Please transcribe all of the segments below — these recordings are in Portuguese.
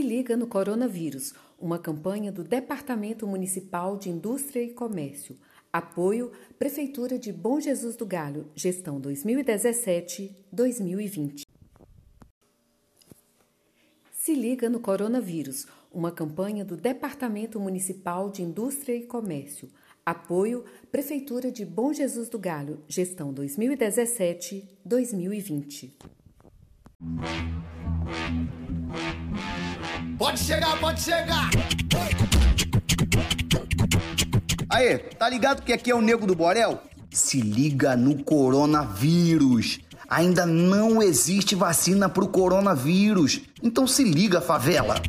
Se liga no coronavírus, uma campanha do Departamento Municipal de Indústria e Comércio. Apoio Prefeitura de Bom Jesus do Galho, gestão 2017-2020. Se liga no coronavírus, uma campanha do Departamento Municipal de Indústria e Comércio. Apoio Prefeitura de Bom Jesus do Galho, gestão 2017-2020. Pode chegar, pode chegar! Aê, tá ligado que aqui é o Nego do Borel? Se liga no coronavírus. Ainda não existe vacina pro coronavírus. Então se liga, favela.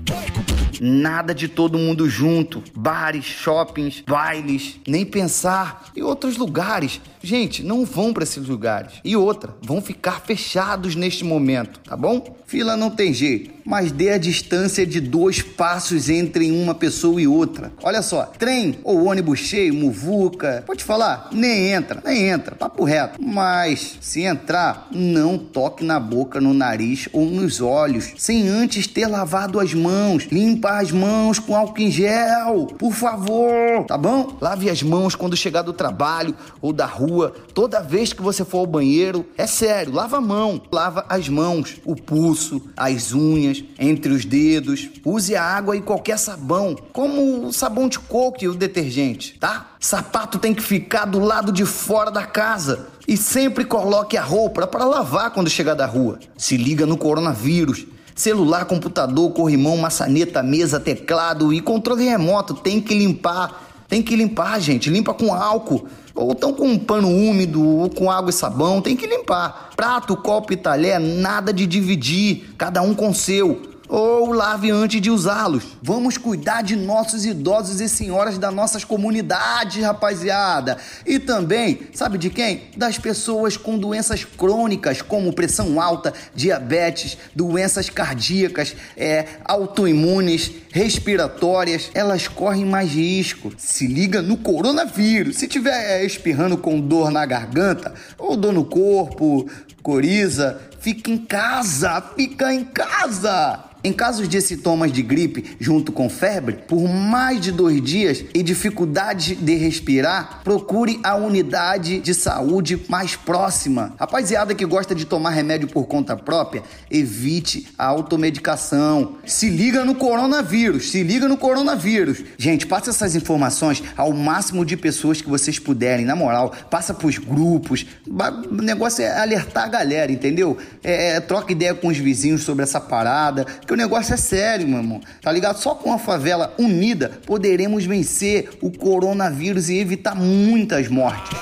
Nada de todo mundo junto. Bares, shoppings, bailes, nem pensar. E outros lugares. Gente, não vão para esses lugares. E outra, vão ficar fechados neste momento, tá bom? Fila não tem jeito, mas dê a distância de dois passos entre uma pessoa e outra. Olha só, trem ou ônibus cheio, muvuca, pode falar? Nem entra, nem entra, papo reto. Mas se entrar, não toque na boca, no nariz ou nos olhos, sem antes ter lavado as mãos. Limpa as mãos com álcool em gel, por favor, tá bom? Lave as mãos quando chegar do trabalho ou da rua toda vez que você for ao banheiro, é sério, lava a mão, lava as mãos, o pulso, as unhas, entre os dedos. Use a água e qualquer sabão, como o sabão de coco e o detergente, tá? Sapato tem que ficar do lado de fora da casa. E sempre coloque a roupa para lavar quando chegar da rua. Se liga no coronavírus. Celular, computador, corrimão, maçaneta, mesa, teclado e controle remoto tem que limpar. Tem que limpar, gente. Limpa com álcool. Ou estão com um pano úmido, ou com água e sabão, tem que limpar. Prato, copo e talher, nada de dividir, cada um com seu ou lave antes de usá-los. Vamos cuidar de nossos idosos e senhoras das nossas comunidades, rapaziada. E também, sabe de quem? Das pessoas com doenças crônicas, como pressão alta, diabetes, doenças cardíacas, é, autoimunes, respiratórias. Elas correm mais risco. Se liga no coronavírus. Se tiver é, espirrando com dor na garganta ou dor no corpo, coriza, fica em casa, fica em casa. Em casos de sintomas de gripe junto com febre, por mais de dois dias e dificuldade de respirar, procure a unidade de saúde mais próxima. Rapaziada que gosta de tomar remédio por conta própria, evite a automedicação. Se liga no coronavírus, se liga no coronavírus. Gente, passa essas informações ao máximo de pessoas que vocês puderem, na moral. Passa pros grupos. O negócio é alertar a galera, entendeu? É, é troca ideia com os vizinhos sobre essa parada que o negócio é sério, meu irmão. Tá ligado? Só com a favela unida poderemos vencer o coronavírus e evitar muitas mortes.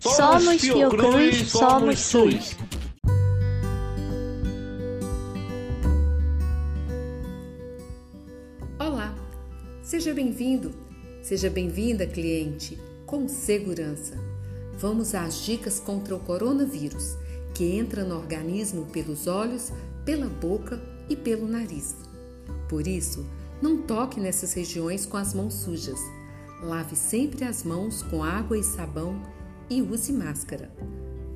Somos Fiocruz, somos SUS. Olá, seja bem-vindo, seja bem-vinda, cliente, com segurança. Vamos às dicas contra o coronavírus que entra no organismo pelos olhos, pela boca e pelo nariz. Por isso, não toque nessas regiões com as mãos sujas. Lave sempre as mãos com água e sabão e use máscara,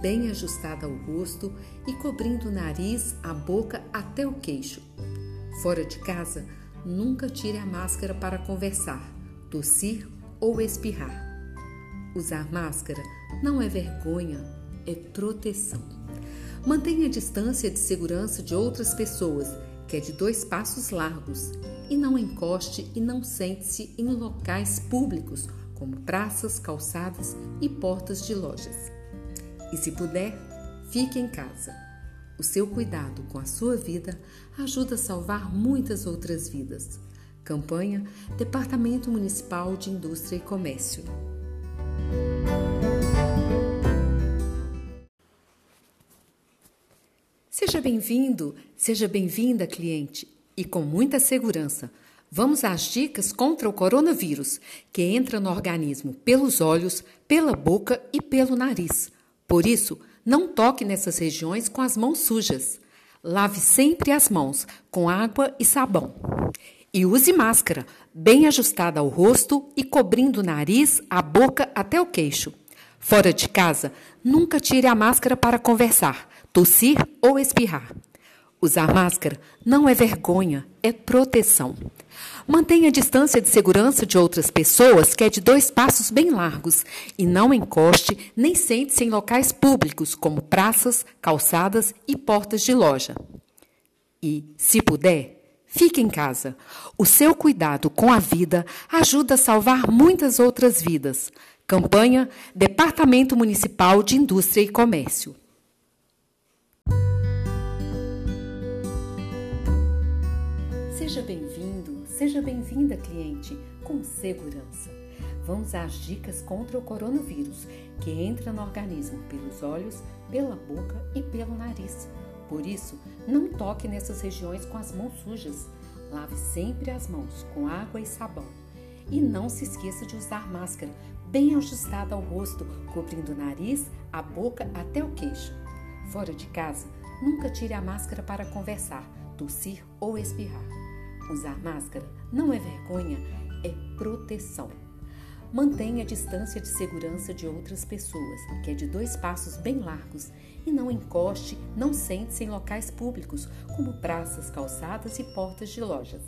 bem ajustada ao rosto e cobrindo o nariz, a boca até o queixo. Fora de casa, nunca tire a máscara para conversar, tossir ou espirrar. Usar máscara não é vergonha, é proteção. Mantenha a distância de segurança de outras pessoas, que é de dois passos largos, e não encoste e não sente-se em locais públicos, como praças, calçadas e portas de lojas. E se puder, fique em casa. O seu cuidado com a sua vida ajuda a salvar muitas outras vidas. Campanha Departamento Municipal de Indústria e Comércio. Bem-vindo, seja bem-vinda, cliente, e com muita segurança. Vamos às dicas contra o coronavírus, que entra no organismo pelos olhos, pela boca e pelo nariz. Por isso, não toque nessas regiões com as mãos sujas. Lave sempre as mãos com água e sabão. E use máscara, bem ajustada ao rosto e cobrindo o nariz, a boca até o queixo. Fora de casa, nunca tire a máscara para conversar tossir ou espirrar. Usar máscara não é vergonha, é proteção. Mantenha a distância de segurança de outras pessoas, que é de dois passos bem largos, e não encoste nem sente-se em locais públicos, como praças, calçadas e portas de loja. E, se puder, fique em casa. O seu cuidado com a vida ajuda a salvar muitas outras vidas. Campanha Departamento Municipal de Indústria e Comércio. Seja bem-vindo, seja bem-vinda, cliente, com segurança. Vamos às dicas contra o coronavírus, que entra no organismo pelos olhos, pela boca e pelo nariz. Por isso, não toque nessas regiões com as mãos sujas. Lave sempre as mãos com água e sabão. E não se esqueça de usar máscara bem ajustada ao rosto, cobrindo o nariz, a boca até o queixo. Fora de casa, nunca tire a máscara para conversar, tossir ou espirrar. Usar máscara não é vergonha, é proteção. Mantenha a distância de segurança de outras pessoas, que é de dois passos bem largos, e não encoste, não sente-se em locais públicos, como praças, calçadas e portas de lojas.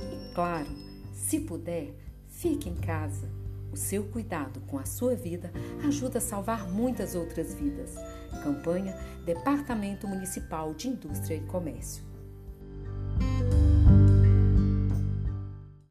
E claro, se puder, fique em casa. O seu cuidado com a sua vida ajuda a salvar muitas outras vidas. Campanha Departamento Municipal de Indústria e Comércio.